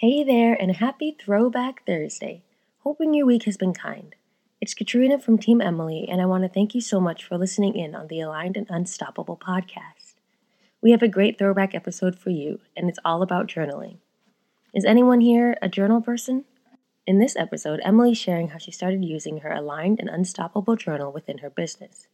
Hey there, and happy Throwback Thursday. Hoping your week has been kind. It's Katrina from Team Emily, and I want to thank you so much for listening in on the Aligned and Unstoppable podcast. We have a great throwback episode for you, and it's all about journaling. Is anyone here a journal person? In this episode, Emily's sharing how she started using her Aligned and Unstoppable journal within her business.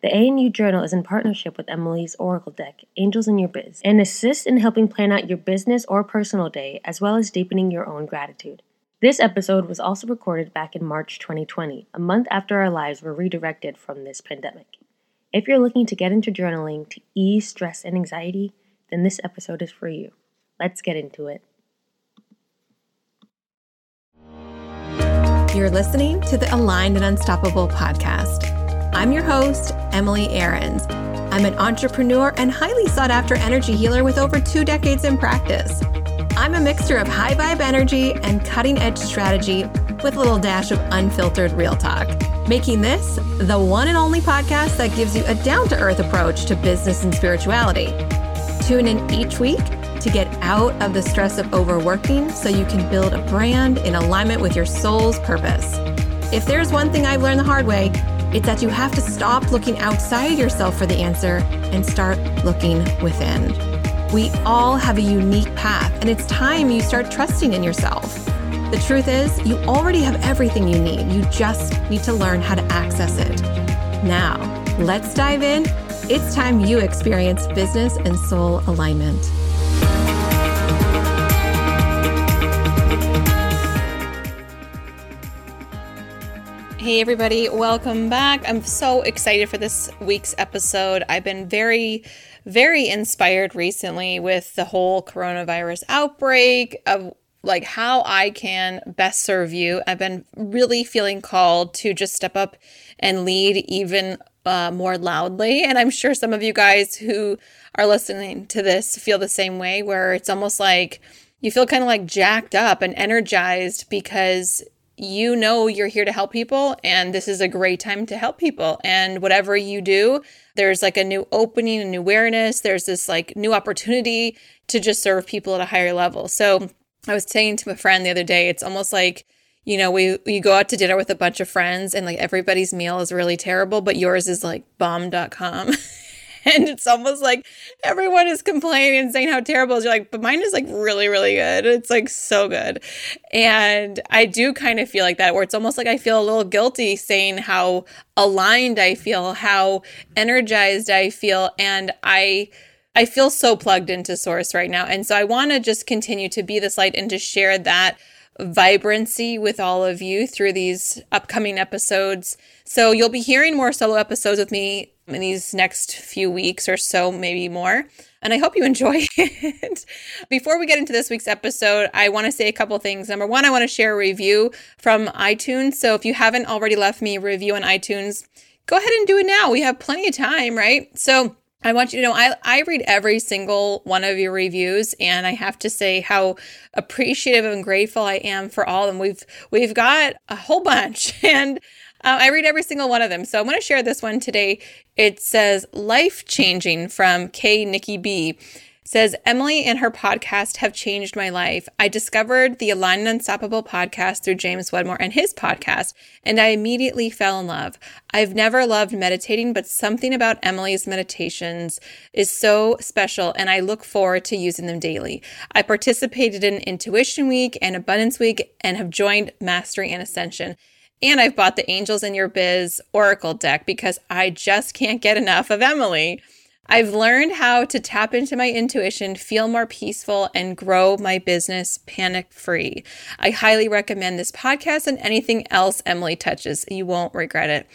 The ANU Journal is in partnership with Emily's Oracle deck, Angels in Your Biz, and assists in helping plan out your business or personal day, as well as deepening your own gratitude. This episode was also recorded back in March 2020, a month after our lives were redirected from this pandemic. If you're looking to get into journaling to ease stress and anxiety, then this episode is for you. Let's get into it. You're listening to the Aligned and Unstoppable podcast. I'm your host, Emily Aarons. I'm an entrepreneur and highly sought after energy healer with over two decades in practice. I'm a mixture of high vibe energy and cutting edge strategy with a little dash of unfiltered real talk, making this the one and only podcast that gives you a down to earth approach to business and spirituality. Tune in each week to get out of the stress of overworking so you can build a brand in alignment with your soul's purpose. If there's one thing I've learned the hard way, it's that you have to stop looking outside yourself for the answer and start looking within. We all have a unique path, and it's time you start trusting in yourself. The truth is, you already have everything you need. You just need to learn how to access it. Now, let's dive in. It's time you experience business and soul alignment. Hey, everybody, welcome back. I'm so excited for this week's episode. I've been very, very inspired recently with the whole coronavirus outbreak of like how I can best serve you. I've been really feeling called to just step up and lead even uh, more loudly. And I'm sure some of you guys who are listening to this feel the same way, where it's almost like you feel kind of like jacked up and energized because you know you're here to help people and this is a great time to help people. And whatever you do there's like a new opening a new awareness. There's this like new opportunity to just serve people at a higher level. So i was saying to a friend the other day it's almost like you know we you go out to dinner with a bunch of friends and like everybody's meal is really terrible but yours is like bomb.com and it's almost like everyone is complaining and saying how terrible. You're like, but mine is like really, really good. It's like so good. And I do kind of feel like that, where it's almost like I feel a little guilty saying how aligned I feel, how energized I feel. And I, I feel so plugged into source right now. And so I want to just continue to be this light and to share that vibrancy with all of you through these upcoming episodes. So you'll be hearing more solo episodes with me in these next few weeks or so, maybe more. And I hope you enjoy it. Before we get into this week's episode, I want to say a couple things. Number one, I want to share a review from iTunes. So if you haven't already left me a review on iTunes, go ahead and do it now. We have plenty of time, right? So I want you to know I, I read every single one of your reviews and I have to say how appreciative and grateful I am for all of them. We've we've got a whole bunch and uh, I read every single one of them. So I'm going to share this one today. It says life changing from K Nikki B says Emily and her podcast have changed my life. I discovered the Aligned and Unstoppable podcast through James Wedmore and his podcast, and I immediately fell in love. I've never loved meditating, but something about Emily's meditations is so special, and I look forward to using them daily. I participated in Intuition Week and Abundance Week and have joined Mastery and Ascension. And I've bought the Angels in Your Biz Oracle deck because I just can't get enough of Emily. I've learned how to tap into my intuition, feel more peaceful, and grow my business panic free. I highly recommend this podcast and anything else Emily touches. You won't regret it.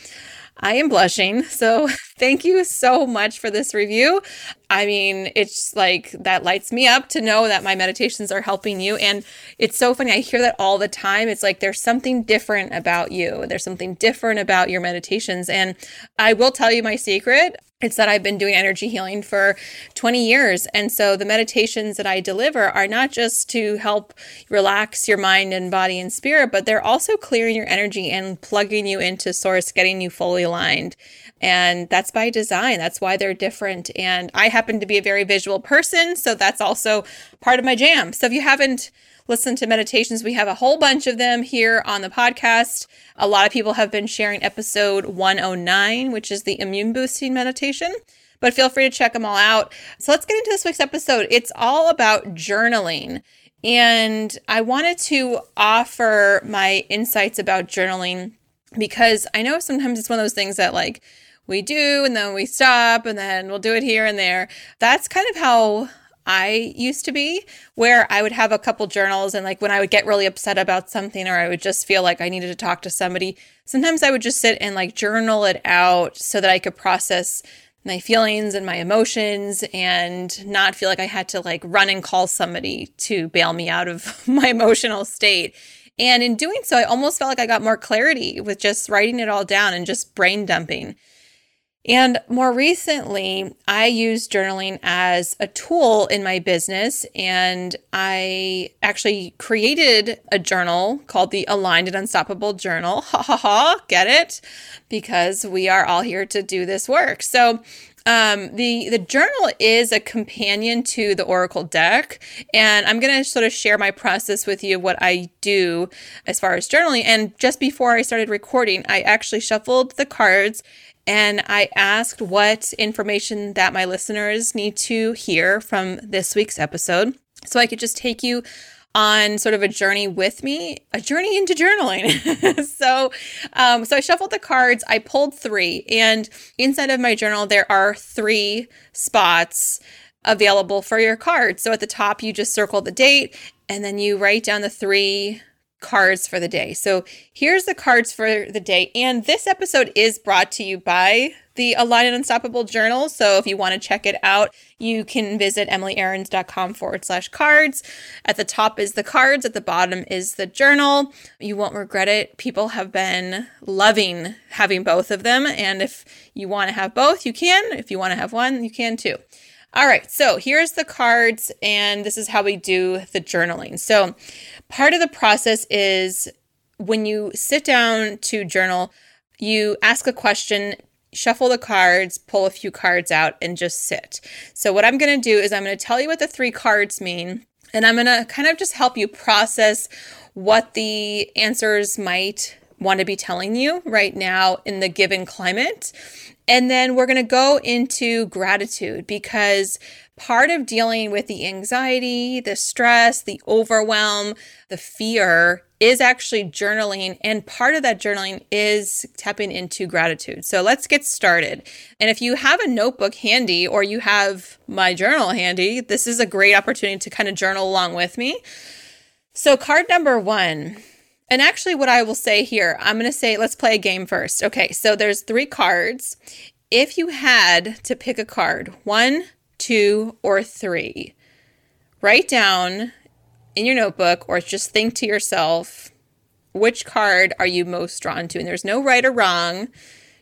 I am blushing. So thank you so much for this review. I mean, it's like that lights me up to know that my meditations are helping you. And it's so funny. I hear that all the time. It's like there's something different about you, there's something different about your meditations. And I will tell you my secret. It's that I've been doing energy healing for 20 years. And so the meditations that I deliver are not just to help relax your mind and body and spirit, but they're also clearing your energy and plugging you into source, getting you fully aligned. And that's by design. That's why they're different. And I happen to be a very visual person. So that's also part of my jam. So if you haven't listened to meditations, we have a whole bunch of them here on the podcast. A lot of people have been sharing episode 109, which is the immune boosting meditation but feel free to check them all out. So let's get into this week's episode. It's all about journaling. And I wanted to offer my insights about journaling because I know sometimes it's one of those things that like we do and then we stop and then we'll do it here and there. That's kind of how I used to be, where I would have a couple journals and like when I would get really upset about something or I would just feel like I needed to talk to somebody, sometimes I would just sit and like journal it out so that I could process my feelings and my emotions and not feel like I had to like run and call somebody to bail me out of my emotional state. And in doing so, I almost felt like I got more clarity with just writing it all down and just brain dumping. And more recently, I use journaling as a tool in my business. And I actually created a journal called the Aligned and Unstoppable Journal. Ha ha ha, get it? Because we are all here to do this work. So, um, the the journal is a companion to the Oracle deck, and I'm gonna sort of share my process with you what I do as far as journaling. And just before I started recording, I actually shuffled the cards and I asked what information that my listeners need to hear from this week's episode so I could just take you on sort of a journey with me, a journey into journaling. so, um, so I shuffled the cards. I pulled three, and inside of my journal there are three spots available for your cards. So at the top, you just circle the date, and then you write down the three cards for the day. So here's the cards for the day. And this episode is brought to you by the Align and Unstoppable Journal. So if you want to check it out, you can visit emilyaarons.com forward slash cards. At the top is the cards, at the bottom is the journal. You won't regret it. People have been loving having both of them. And if you want to have both, you can. If you want to have one, you can too. All right, so here's the cards, and this is how we do the journaling. So, part of the process is when you sit down to journal, you ask a question, shuffle the cards, pull a few cards out, and just sit. So, what I'm going to do is I'm going to tell you what the three cards mean, and I'm going to kind of just help you process what the answers might want to be telling you right now in the given climate. And then we're going to go into gratitude because part of dealing with the anxiety, the stress, the overwhelm, the fear is actually journaling. And part of that journaling is tapping into gratitude. So let's get started. And if you have a notebook handy or you have my journal handy, this is a great opportunity to kind of journal along with me. So, card number one and actually, what I will say here, I'm going to say, let's play a game first. Okay, so there's three cards. If you had to pick a card, one, two, or three, write down in your notebook or just think to yourself, which card are you most drawn to? And there's no right or wrong.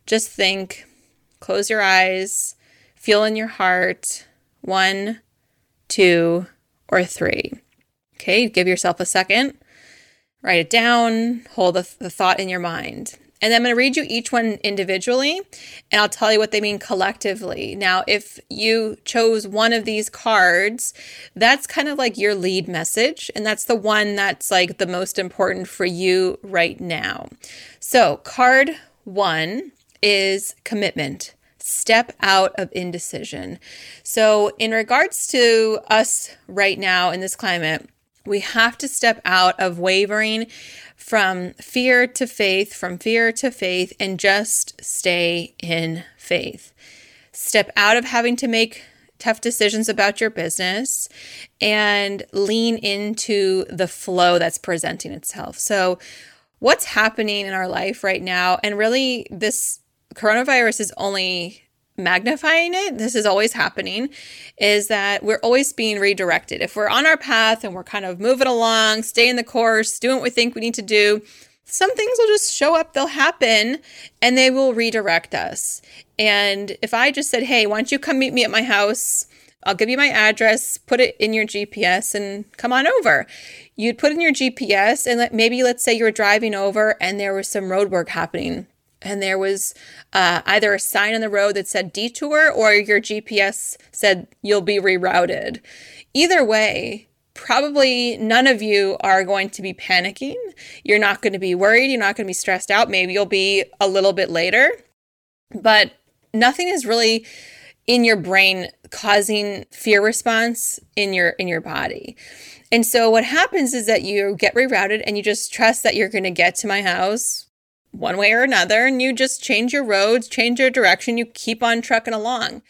Just think, close your eyes, feel in your heart. One, two, or three. Okay, give yourself a second. Write it down, hold the, the thought in your mind. And I'm going to read you each one individually and I'll tell you what they mean collectively. Now, if you chose one of these cards, that's kind of like your lead message. And that's the one that's like the most important for you right now. So, card one is commitment. Step out of indecision. So, in regards to us right now in this climate, we have to step out of wavering from fear to faith, from fear to faith, and just stay in faith. Step out of having to make tough decisions about your business and lean into the flow that's presenting itself. So, what's happening in our life right now, and really, this coronavirus is only magnifying it, this is always happening, is that we're always being redirected. If we're on our path and we're kind of moving along, staying the course, doing what we think we need to do, some things will just show up, they'll happen, and they will redirect us. And if I just said, hey, why don't you come meet me at my house? I'll give you my address, put it in your GPS, and come on over. You'd put in your GPS, and maybe let's say you were driving over and there was some road work happening and there was uh, either a sign on the road that said detour or your GPS said you'll be rerouted. Either way, probably none of you are going to be panicking. You're not going to be worried. You're not going to be stressed out. Maybe you'll be a little bit later, but nothing is really in your brain causing fear response in your in your body. And so what happens is that you get rerouted and you just trust that you're going to get to my house one way or another and you just change your roads, change your direction, you keep on trucking along.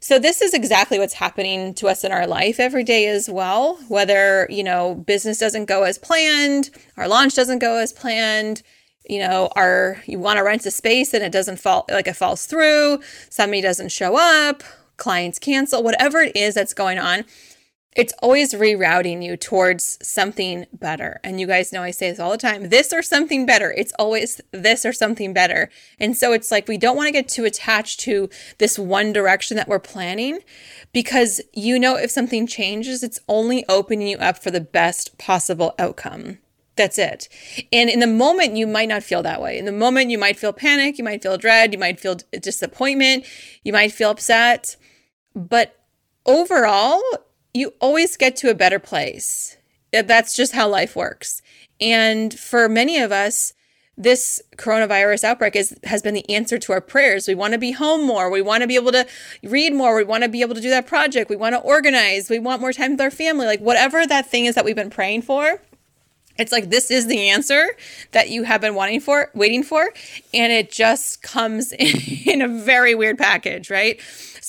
So this is exactly what's happening to us in our life every day as well. Whether, you know, business doesn't go as planned, our launch doesn't go as planned, you know, our you want to rent a space and it doesn't fall like it falls through, somebody doesn't show up, clients cancel, whatever it is that's going on it's always rerouting you towards something better. And you guys know I say this all the time this or something better. It's always this or something better. And so it's like we don't want to get too attached to this one direction that we're planning because you know if something changes, it's only opening you up for the best possible outcome. That's it. And in the moment, you might not feel that way. In the moment, you might feel panic, you might feel dread, you might feel disappointment, you might feel upset. But overall, you always get to a better place. That's just how life works. And for many of us, this coronavirus outbreak is, has been the answer to our prayers. We want to be home more. We want to be able to read more. We want to be able to do that project. We want to organize. We want more time with our family. Like whatever that thing is that we've been praying for, it's like this is the answer that you have been wanting for, waiting for, and it just comes in, in a very weird package, right?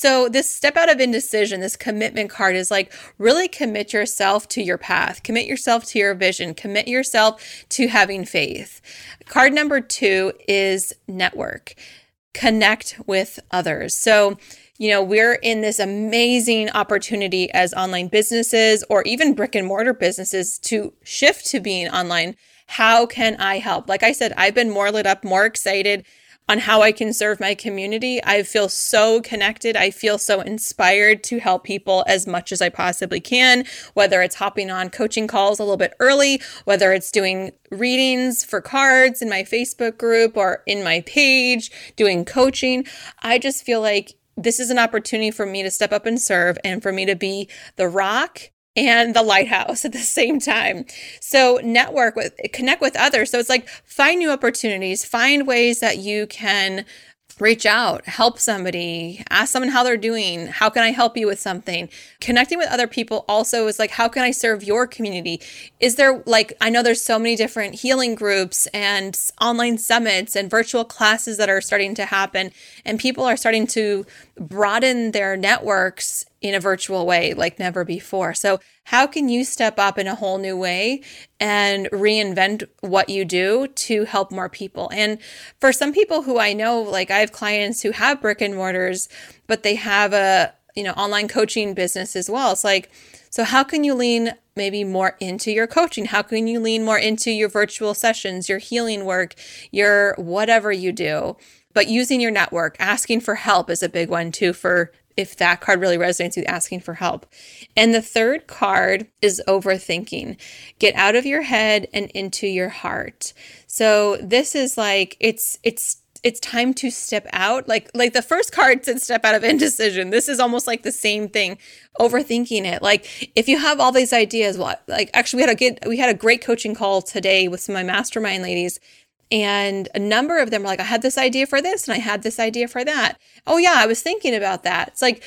So, this step out of indecision, this commitment card is like really commit yourself to your path, commit yourself to your vision, commit yourself to having faith. Card number two is network, connect with others. So, you know, we're in this amazing opportunity as online businesses or even brick and mortar businesses to shift to being online. How can I help? Like I said, I've been more lit up, more excited on how I can serve my community. I feel so connected. I feel so inspired to help people as much as I possibly can, whether it's hopping on coaching calls a little bit early, whether it's doing readings for cards in my Facebook group or in my page, doing coaching. I just feel like this is an opportunity for me to step up and serve and for me to be the rock and the lighthouse at the same time. So network with connect with others. So it's like find new opportunities, find ways that you can reach out, help somebody, ask someone how they're doing. How can I help you with something? Connecting with other people also is like, how can I serve your community? Is there like, I know there's so many different healing groups and online summits and virtual classes that are starting to happen, and people are starting to broaden their networks in a virtual way like never before. So, how can you step up in a whole new way and reinvent what you do to help more people? And for some people who I know, like I have clients who have brick and mortars, but they have a, you know, online coaching business as well. It's like, so how can you lean maybe more into your coaching? How can you lean more into your virtual sessions, your healing work, your whatever you do? But using your network, asking for help is a big one too for if that card really resonates with asking for help. And the third card is overthinking. Get out of your head and into your heart. So this is like it's it's it's time to step out like like the first card said step out of indecision this is almost like the same thing overthinking it like if you have all these ideas what well, like actually we had a good we had a great coaching call today with some of my mastermind ladies and a number of them were like, I had this idea for this and I had this idea for that. Oh, yeah, I was thinking about that. It's like,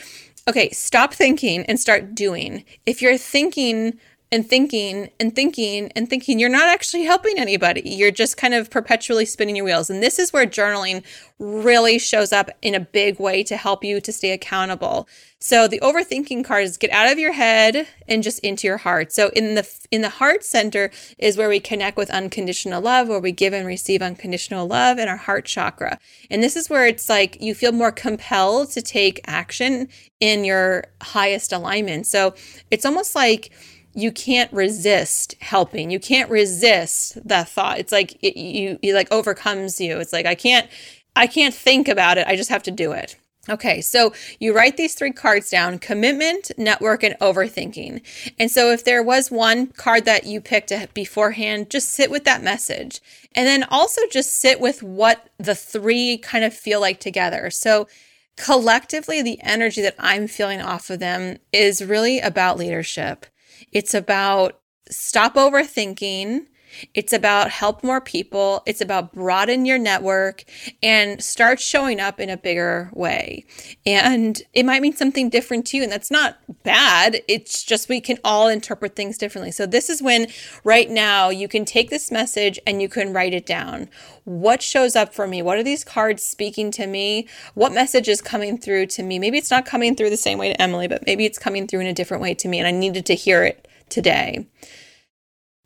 okay, stop thinking and start doing. If you're thinking and thinking and thinking and thinking, you're not actually helping anybody. You're just kind of perpetually spinning your wheels. And this is where journaling really shows up in a big way to help you to stay accountable. So the overthinking card is get out of your head and just into your heart. So in the in the heart center is where we connect with unconditional love, where we give and receive unconditional love in our heart chakra. And this is where it's like you feel more compelled to take action in your highest alignment. So it's almost like you can't resist helping. You can't resist that thought. It's like it, you, it like overcomes you. It's like I can't, I can't think about it. I just have to do it. Okay, so you write these three cards down commitment, network, and overthinking. And so if there was one card that you picked beforehand, just sit with that message. And then also just sit with what the three kind of feel like together. So collectively, the energy that I'm feeling off of them is really about leadership. It's about stop overthinking it's about help more people. It's about broaden your network and start showing up in a bigger way. And it might mean something different to you. And that's not bad. It's just we can all interpret things differently. So this is when right now you can take this message and you can write it down. What shows up for me? What are these cards speaking to me? What message is coming through to me? Maybe it's not coming through the same way to Emily, but maybe it's coming through in a different way to me. And I needed to hear it today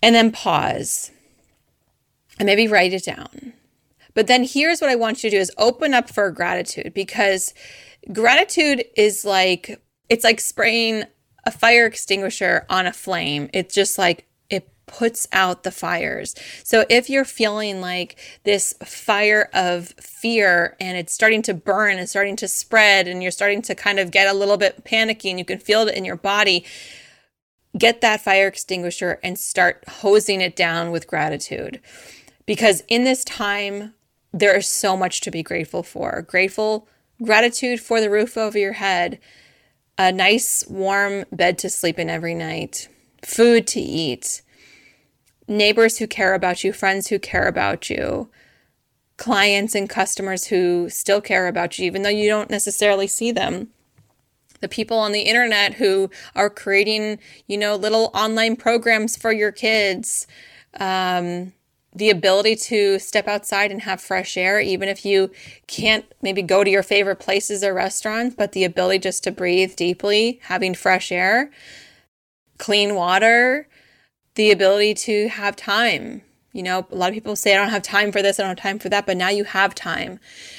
and then pause and maybe write it down. But then here's what I want you to do is open up for gratitude because gratitude is like it's like spraying a fire extinguisher on a flame. It's just like it puts out the fires. So if you're feeling like this fire of fear and it's starting to burn and starting to spread and you're starting to kind of get a little bit panicky and you can feel it in your body, get that fire extinguisher and start hosing it down with gratitude. Because in this time, there is so much to be grateful for. Grateful, gratitude for the roof over your head, a nice warm bed to sleep in every night, food to eat, neighbors who care about you, friends who care about you, clients and customers who still care about you, even though you don't necessarily see them the people on the internet who are creating, you know, little online programs for your kids, um, the ability to step outside and have fresh air, even if you can't maybe go to your favorite places or restaurants, but the ability just to breathe deeply, having fresh air, clean water, the ability to have time, you know, a lot of people say, I don't have time for this, I don't have time for that, but now you have time.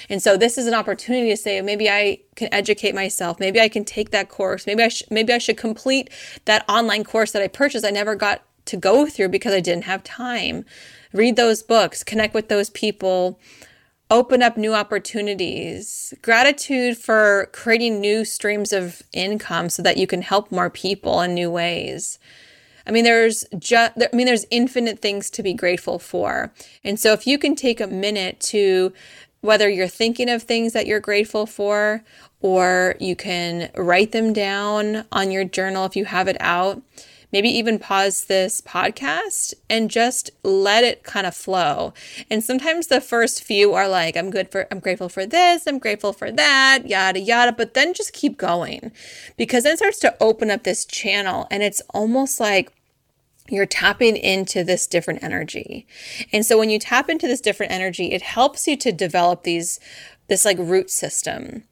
And so this is an opportunity to say, maybe I can educate myself. Maybe I can take that course. Maybe I, sh- maybe I should complete that online course that I purchased. I never got to go through because I didn't have time. Read those books, connect with those people, open up new opportunities. Gratitude for creating new streams of income so that you can help more people in new ways. I mean, there's just, I mean, there's infinite things to be grateful for. And so if you can take a minute to, whether you're thinking of things that you're grateful for, or you can write them down on your journal if you have it out, maybe even pause this podcast and just let it kind of flow. And sometimes the first few are like, I'm good for, I'm grateful for this, I'm grateful for that, yada, yada. But then just keep going because then it starts to open up this channel and it's almost like, you're tapping into this different energy. And so when you tap into this different energy, it helps you to develop these this like root system.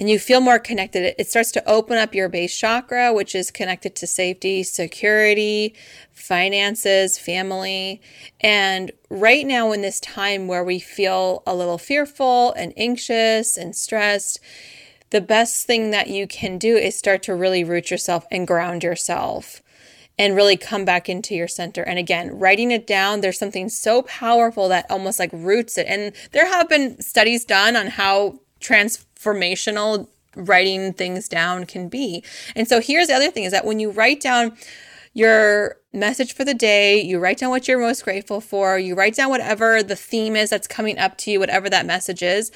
And you feel more connected. It starts to open up your base chakra, which is connected to safety, security, finances, family. And right now, in this time where we feel a little fearful and anxious and stressed, the best thing that you can do is start to really root yourself and ground yourself and really come back into your center. And again, writing it down, there's something so powerful that almost like roots it. And there have been studies done on how transformational writing things down can be. And so here's the other thing is that when you write down your message for the day, you write down what you're most grateful for, you write down whatever the theme is that's coming up to you, whatever that message is.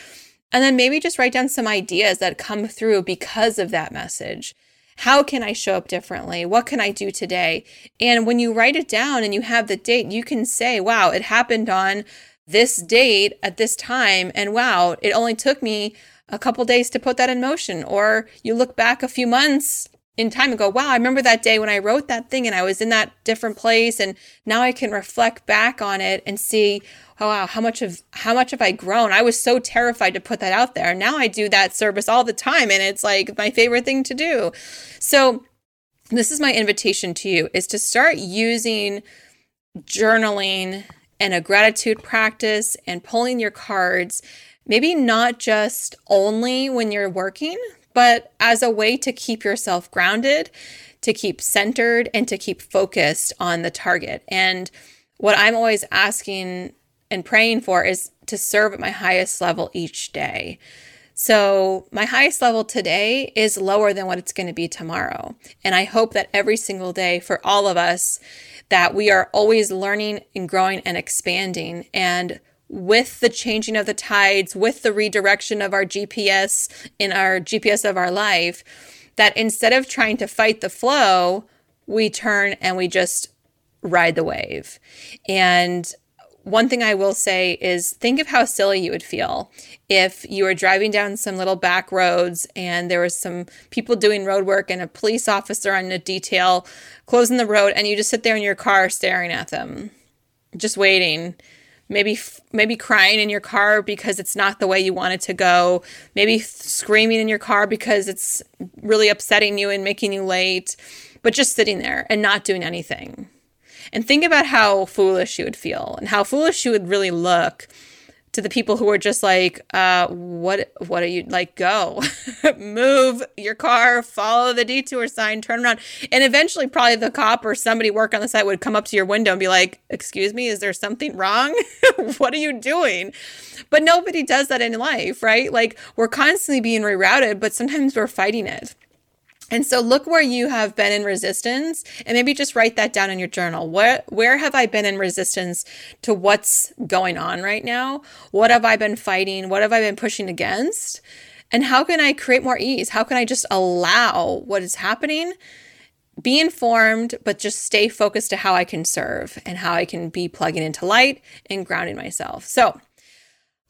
And then maybe just write down some ideas that come through because of that message. How can I show up differently? What can I do today? And when you write it down and you have the date, you can say, wow, it happened on this date at this time. And wow, it only took me a couple days to put that in motion. Or you look back a few months in time and go, wow, I remember that day when I wrote that thing and I was in that different place. And now I can reflect back on it and see, oh wow, how much of how much have I grown? I was so terrified to put that out there. Now I do that service all the time and it's like my favorite thing to do. So this is my invitation to you is to start using journaling and a gratitude practice and pulling your cards maybe not just only when you're working, but as a way to keep yourself grounded, to keep centered, and to keep focused on the target. And what I'm always asking and praying for is to serve at my highest level each day. So, my highest level today is lower than what it's going to be tomorrow. And I hope that every single day for all of us that we are always learning and growing and expanding and with the changing of the tides, with the redirection of our GPS in our GPS of our life, that instead of trying to fight the flow, we turn and we just ride the wave. And one thing I will say is think of how silly you would feel if you were driving down some little back roads and there was some people doing road work and a police officer on a detail closing the road and you just sit there in your car staring at them, just waiting. Maybe maybe crying in your car because it's not the way you want it to go. Maybe screaming in your car because it's really upsetting you and making you late, but just sitting there and not doing anything and think about how foolish you would feel and how foolish you would really look to the people who are just like, uh, what what are you like go? Move your car, follow the detour sign, turn around. And eventually probably the cop or somebody work on the site would come up to your window and be like, excuse me, is there something wrong? what are you doing? But nobody does that in life, right? Like we're constantly being rerouted, but sometimes we're fighting it. And so look where you have been in resistance and maybe just write that down in your journal. Where where have I been in resistance to what's going on right now? What have I been fighting? What have I been pushing against? And how can I create more ease? How can I just allow what is happening? Be informed, but just stay focused to how I can serve and how I can be plugging into light and grounding myself. So,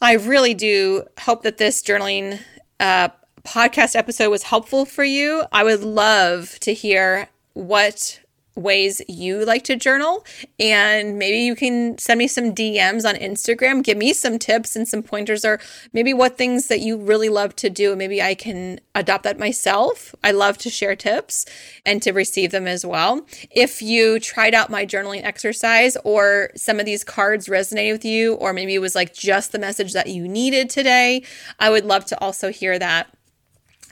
I really do hope that this journaling uh, podcast episode was helpful for you, I would love to hear what ways you like to journal. And maybe you can send me some DMs on Instagram. Give me some tips and some pointers or maybe what things that you really love to do. Maybe I can adopt that myself. I love to share tips and to receive them as well. If you tried out my journaling exercise or some of these cards resonated with you or maybe it was like just the message that you needed today I would love to also hear that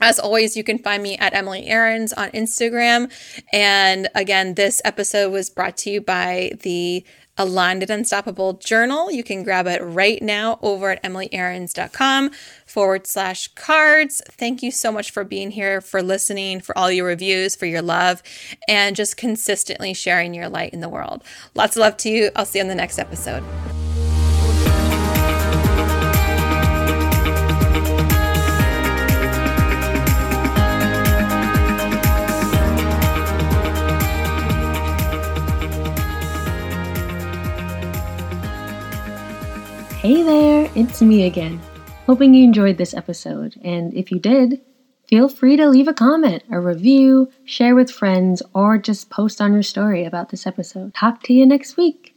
as always, you can find me at Emily Aarons on Instagram. And again, this episode was brought to you by the Aligned and Unstoppable Journal. You can grab it right now over at emilyaarons.com forward slash cards. Thank you so much for being here, for listening, for all your reviews, for your love, and just consistently sharing your light in the world. Lots of love to you. I'll see you on the next episode. Hey there, it's me again. Hoping you enjoyed this episode, and if you did, feel free to leave a comment, a review, share with friends, or just post on your story about this episode. Talk to you next week.